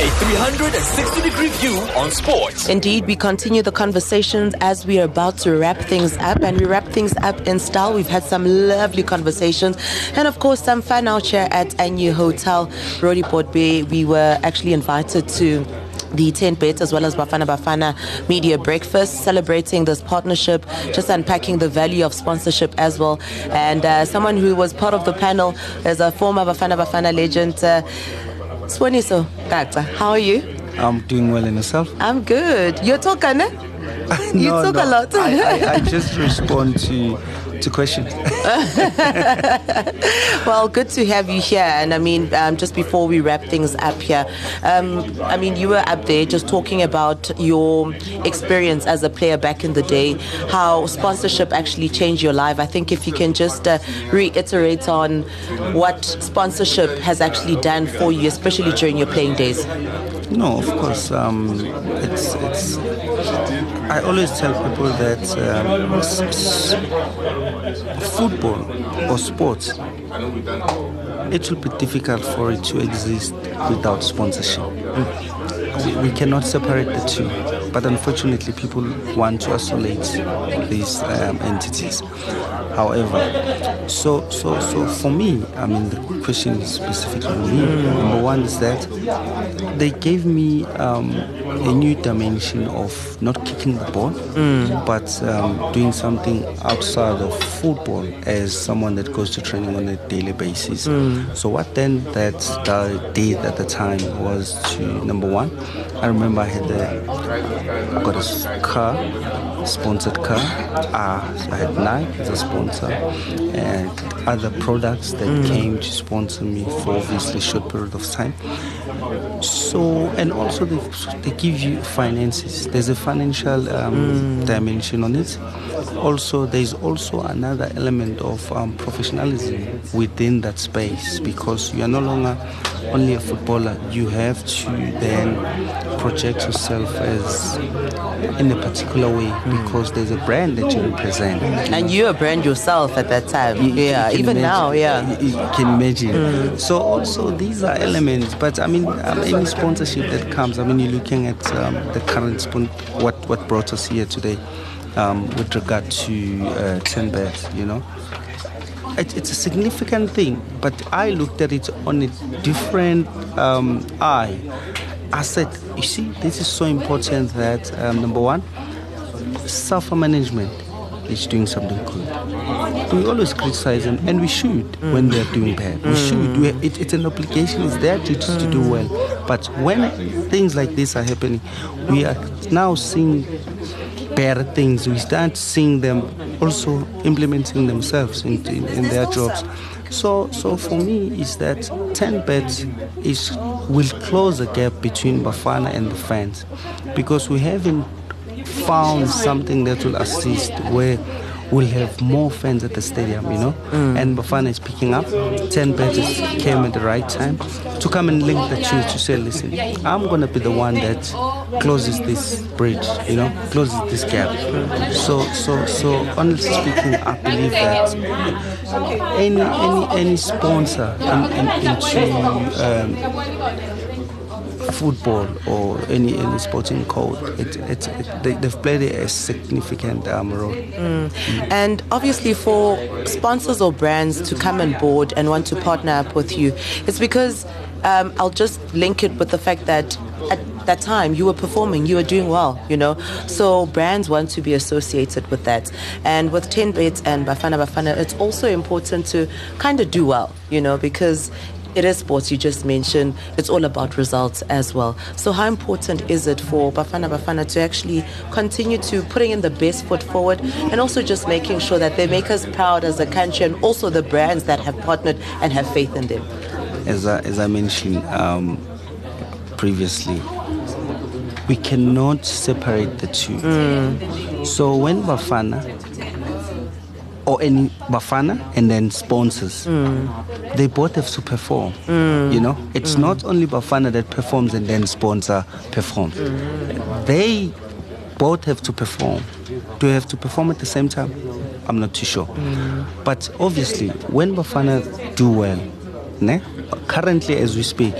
A 360 degree view on sports. Indeed, we continue the conversations as we are about to wrap things up, and we wrap things up in style. We've had some lovely conversations, and of course, some fun out here at Anew Hotel, Roodepoort Bay. We were actually invited to the 10BET as well as Bafana Bafana Media Breakfast, celebrating this partnership, just unpacking the value of sponsorship as well. And uh, someone who was part of the panel is a former Bafana Bafana legend, uh, Siboniso Gaxa. How are you? I'm doing well in yourself. I'm good. You're talking, eh? You talk no, a lot. I, I, I just respond to to questions. Well, good to have you here. And I mean, um, just before we wrap things up here, um, I mean, you were up there just talking about your experience as a player back in the day, how sponsorship actually changed your life. I think if you can just uh, reiterate on what sponsorship has actually done for you, especially during your playing days. No, of course. Um, it's it's. I always tell people that um, football or sports, it will be difficult for it to exist without sponsorship. We, we cannot separate the two, but unfortunately, people want to isolate these um, entities. However, so so so for me, I mean, the question is specifically me. Number one is that they gave me um, a new dimension of not kicking the ball, but um, doing something outside of football as someone that goes to training on a daily basis. So what then that I did at the time was to number one, I remember I had a I got a car, sponsored car. Uh, so I had Nike as a sponsor and other products that came to sponsor me for obviously short period of time. So and also they, they give you finances. There's a financial um, dimension on it. Also, there's also another element of um, professionalism within that space because you are no longer only a footballer. You have to then project yourself as in a particular way because there's a brand that you represent. And you're a brand yourself at that time. You- you yeah, can even imagine- now, yeah. you, you can imagine so also these are elements but i mean um, any sponsorship that comes? I mean you're looking at um, the current spon- what what brought us here today um, with regard to uh, 10BET you know? It, it's a significant thing but i looked at it on a different um, eye. I said you see this is so important that um, number one self management is doing something good. We always criticize them, and we should when they're doing bad. We mm. should. We, it, it's an obligation. It's their duty to do well. But when things like this are happening, we are now seeing better things. We start seeing them also implementing themselves in, in, in their jobs. So, so for me, is that 10BET is will close the gap between Bafana and the fans, because we haven't found something that will assist where we'll have more fans at the stadium, you know. And Bafana is picking up. 10 badges came at the right time to come and link the two to say, listen, I'm going to be the one that closes this bridge, you know, closes this gap. So, so, so honestly speaking, I believe that any any any sponsor in, in, into um, football or any any sporting code, it, it, it, they, they've played a significant um, role. And obviously, for sponsors or brands to come on board and want to partner up with you, it's because um, I'll just link it with the fact that at that time you were performing, you were doing well, you know. So brands want to be associated with that. And with 10BET's and Bafana Bafana, it's also important to kind of do well, you know, because it is sports you just mentioned. It's all about results as well. So how important is it for bafana bafana to actually continue to putting in the best foot forward and also just making sure that they make us proud as a country and also the brands that have partnered and have faith in them? As I, as I mentioned um, previously, we cannot separate the two. So when Bafana or any Bafana and then sponsors, they both have to perform. You know, it's mm. not only Bafana that performs and then sponsor performs. Mm. They both have to perform. Do they have to perform at the same time? I'm not too sure. Mm. But obviously, when Bafana do well, ne? currently as we speak,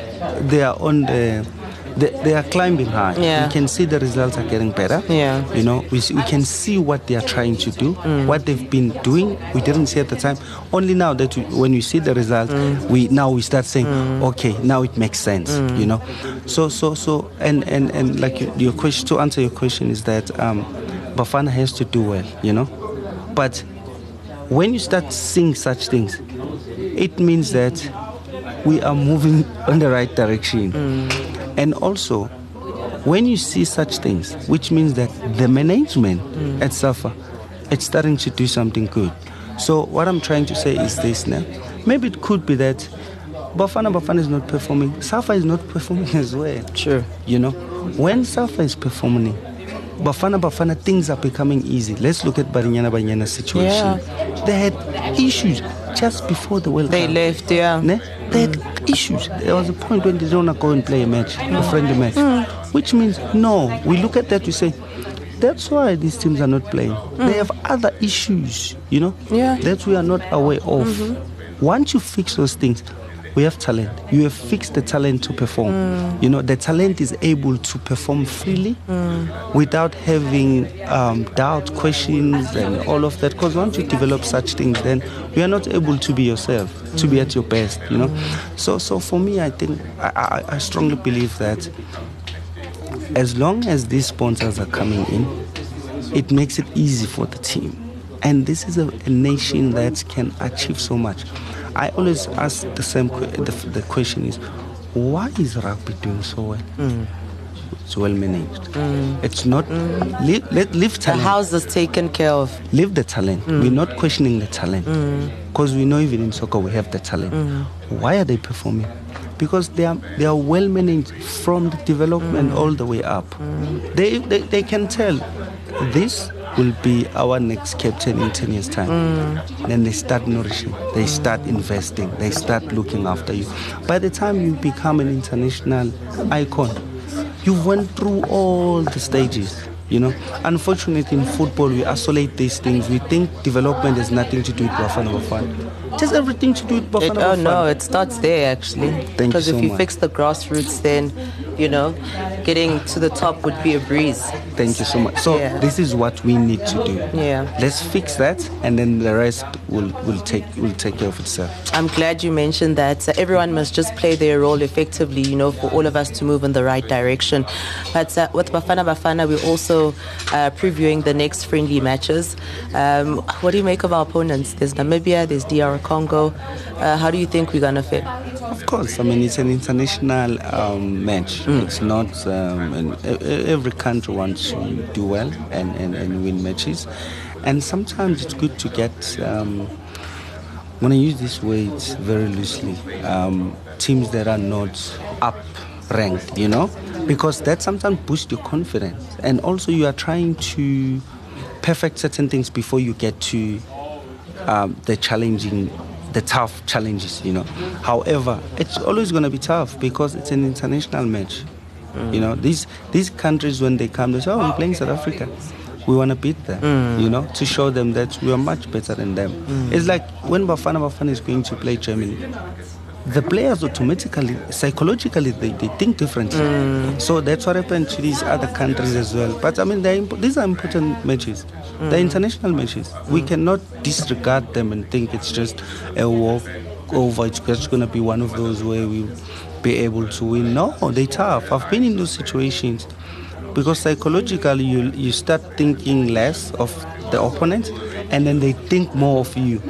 they are on the they, they are climbing high. Yeah. We can see the results are getting better. Yeah. You know, we, we can see what they are trying to do, mm. what they've been doing. We didn't see at the time. Only now that we, when we see the results, mm. we now we start saying, mm. okay, now it makes sense. You know, so so so and and and like your, your question to answer your question is that um, Bafana has to do well. You know, but when you start seeing such things, it means that we are moving in the right direction. And also, when you see such things, which means that the management at SAFA, it's starting to do something good. So what I'm trying to say is this now. Maybe it could be that Bafana Bafana is not performing, SAFA is not performing as well. Sure. You know, when SAFA is performing, Bafana Bafana things are becoming easy. Let's look at Banyana Banyana situation. Yeah. They had issues just before the World They Cup. left, yeah. Ne? They had issues. There was a point when they don't want to go and play a match, a friendly match. Mm. Which means, no, we look at that, we say, that's why these teams are not playing. Mm. They have other issues, you know, Yeah. that we are not aware of. Mm-hmm. Once you fix those things, we have talent. You have fixed the talent to perform. Mm. You know, the talent is able to perform freely mm. without having um, doubt, questions, and all of that. Because once you develop such things, then you are not able to be yourself, to be at your best. You know, mm. so so for me, I think I, I, I strongly believe that as long as these sponsors are coming in, it makes it easy for the team. And this is a, a nation that can achieve so much. I always ask the same the, the question is, why is rugby doing so well? Mm. It's well managed. Mm. It's not mm. leave, let leave talent. The house is taken care of. leave the talent. We're not questioning the talent because we know even in soccer we have the talent. Why are they performing? Because they are they are well managed from the development all the way up. They, they they can tell this will be our next captain in 10 years time. Mm. Then they start nourishing they start investing they start looking after you. By the time you become an international icon you went through all the stages you know. Unfortunately in football we isolate these things. We think development has nothing to do with bafana bafana. It has everything to do with bafana It, oh no, it starts there actually. Thank you Because if you much. fix the grassroots, then you know, getting to the top would be a breeze. Thank you so much. So Yeah. this is what we need to do. Yeah. Let's fix that, and then the rest will will take will take care of itself. I'm glad you mentioned that. Everyone must just play their role effectively, you know, for all of us to move in the right direction. But uh, with Bafana Bafana, we're also uh, previewing the next friendly matches. Um, what do you make of our opponents? There's Namibia, there's DR Congo. Uh, how do you think we're going to fare? Of course, I mean it's an international um, match. It's not, um, every country wants to do well and, and, and win matches, and sometimes it's good to get. Um, when I use this word very loosely, um, teams that are not up ranked, you know, because that sometimes boosts your confidence, and also you are trying to perfect certain things before you get to um, the challenging, the tough challenges, you know. However, it's always going to be tough because it's an international match. You know, these these countries when they come, they say, "Oh, we're playing South Africa. We want to beat them." Mm. You know, to show them that we are much better than them. Mm. It's like when Bafana Bafana is going to play Germany. The players automatically, psychologically, they, they think differently. Mm. So that's what happened to these other countries as well. But I mean, they're imp- these are important matches. They're international matches. We cannot disregard them and think it's just a walk over. It's just going to be one of those where we'll be able to win. No, they're tough. I've been in those situations because psychologically you you start thinking less of the opponent, and then they think more of you.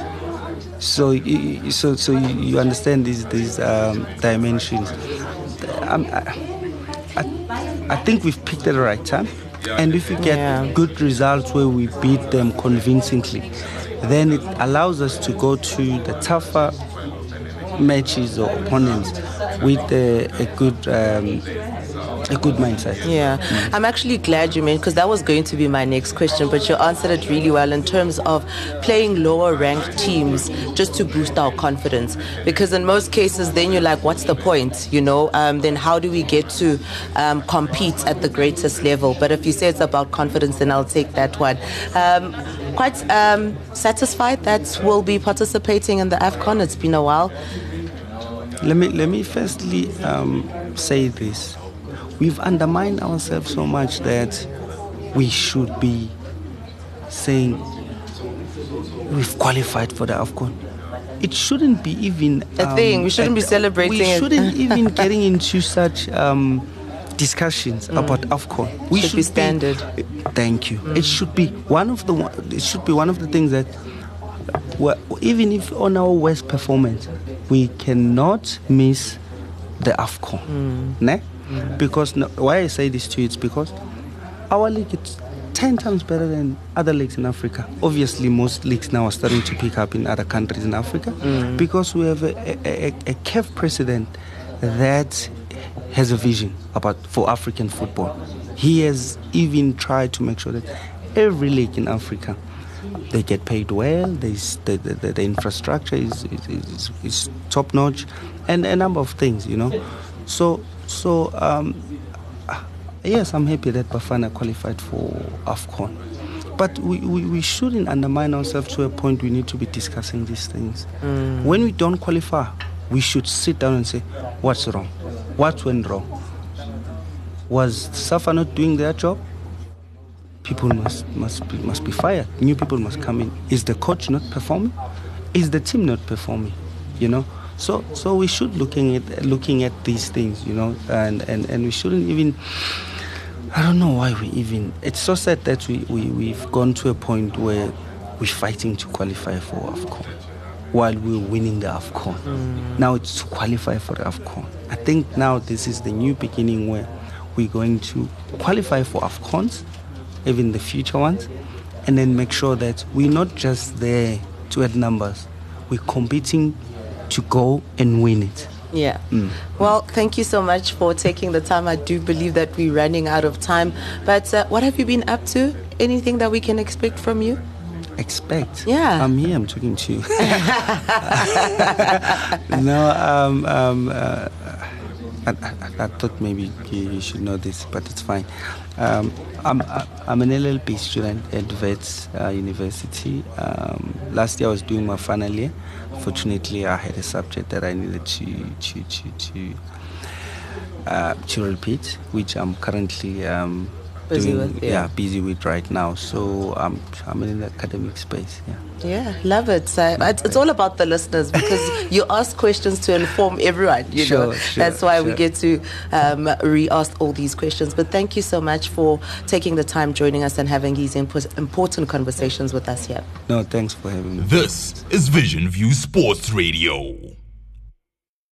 So, y- y- so, so you you understand these these um, dimensions. I, I, I think we've picked the right time, and if we get Yeah. good results where we beat them convincingly, then it allows us to go to the tougher matches or opponents with a, a good um, a good mindset. Yeah, I'm actually glad you mentioned because that was going to be my next question, but you answered it really well in terms of playing lower ranked teams just to boost our confidence. Because in most cases, then you're like, what's the point? You know, um, then how do we get to um, compete at the greatest level? But if you say it's about confidence, then I'll take that one. Um, quite um, satisfied that we'll be participating in the AFCON. It's been a while. Let me let me firstly um, say this: we've undermined ourselves so much that we should be saying we've qualified for the AFCON. It shouldn't be even a um, thing. We shouldn't be celebrating. We shouldn't even getting into such um, discussions mm. about AFCON. We should, should be standard. Be, thank you. Mm. It should be one of the. It should be one of the things that, well, even if on our worst performance, we cannot miss the AFCON. Mm. Ne? Mm. Because no, why I say this to you, it's because our league is 10 times better than other leagues in Africa. Obviously, most leagues now are starting to pick up in other countries in Africa mm. because we have a, a, a, a CAF president that has a vision about for African football. He has even tried to make sure that every league in Africa they get paid well. There's the, the, the infrastructure is, is, is, is top notch, and a number of things, you know. So so um, yes, I'm happy that Bafana qualified for AFCON. But we, we, we, shouldn't undermine ourselves to a point we need to be discussing these things. Mm. When we don't qualify, we should sit down and say, what's wrong? What went wrong? Was SAFA not doing their job? People must, must, be, must be fired. New people must come in. Is the coach not performing? Is the team not performing? You know? So, so we should looking at looking at these things, you know, and, and, and we shouldn't even I don't know why we even. It's so sad that we, we, we've gone to a point where we're fighting to qualify for AFCON while we're winning the AFCON. Mm. Now it's to qualify for AFCON. I think now this is the new beginning where we're going to qualify for AFCONs, even the future ones, and then make sure that we're not just there to add numbers, we're competing to go and win it. Yeah. Mm. Well, thank you so much for taking the time. I do believe that we're running out of time. But uh, what have you been up to? Anything that we can expect from you? Expect? Yeah. I'm here, I'm talking to you. no, um, um, uh, I, I, I, thought maybe you should know this, but it's fine. Um, I'm, I'm an LLB student at Wits uh, University. Um, last year I was doing my final year. Fortunately, I had a subject that I needed to to to to, uh, to repeat, which I'm currently um, busy doing, with, yeah. yeah. busy with right now. So I'm I'm in the academic space. Yeah. Yeah, love it. So it's, it's, all about the listeners because you ask questions to inform everyone. You sure, know, sure, that's why sure. we get to um, re-ask all these questions. But thank you so much for taking the time, joining us, and having these imp- important conversations with us here. No, thanks for having me. This is Vision View Sports Radio.